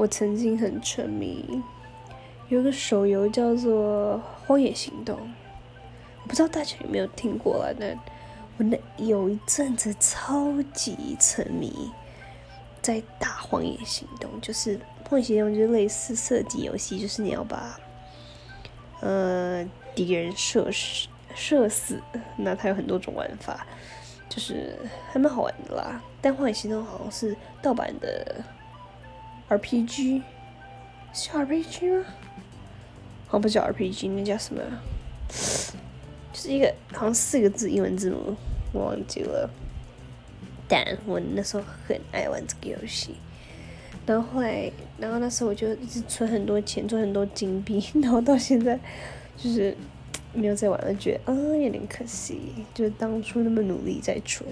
我曾经很沉迷，有个手游叫做《荒野行动》，我不知道大家有没有听过啦，但我那有一阵子超级沉迷，在打《荒野行动》，就是《荒野行动》就是类似射击游戏，就是你要把呃敌人射死，射死，那它有很多种玩法，就是还蛮好玩的啦。但《荒野行动》好像是盗版的 RPG，是 RPG 吗？好像不叫 RPG，那叫什么？就是一个好像四个字英文字母，我忘记了。但我那时候很爱玩这个游戏，然后后来，然后那时候我就一直存很多钱，存很多金币，然后到现在就是没有再玩了，觉得啊有点可惜，就是当初那么努力在存。